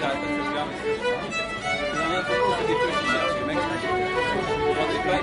tijd dat het ja, dan heb ik ook een discussie zelfs. Wat ik bij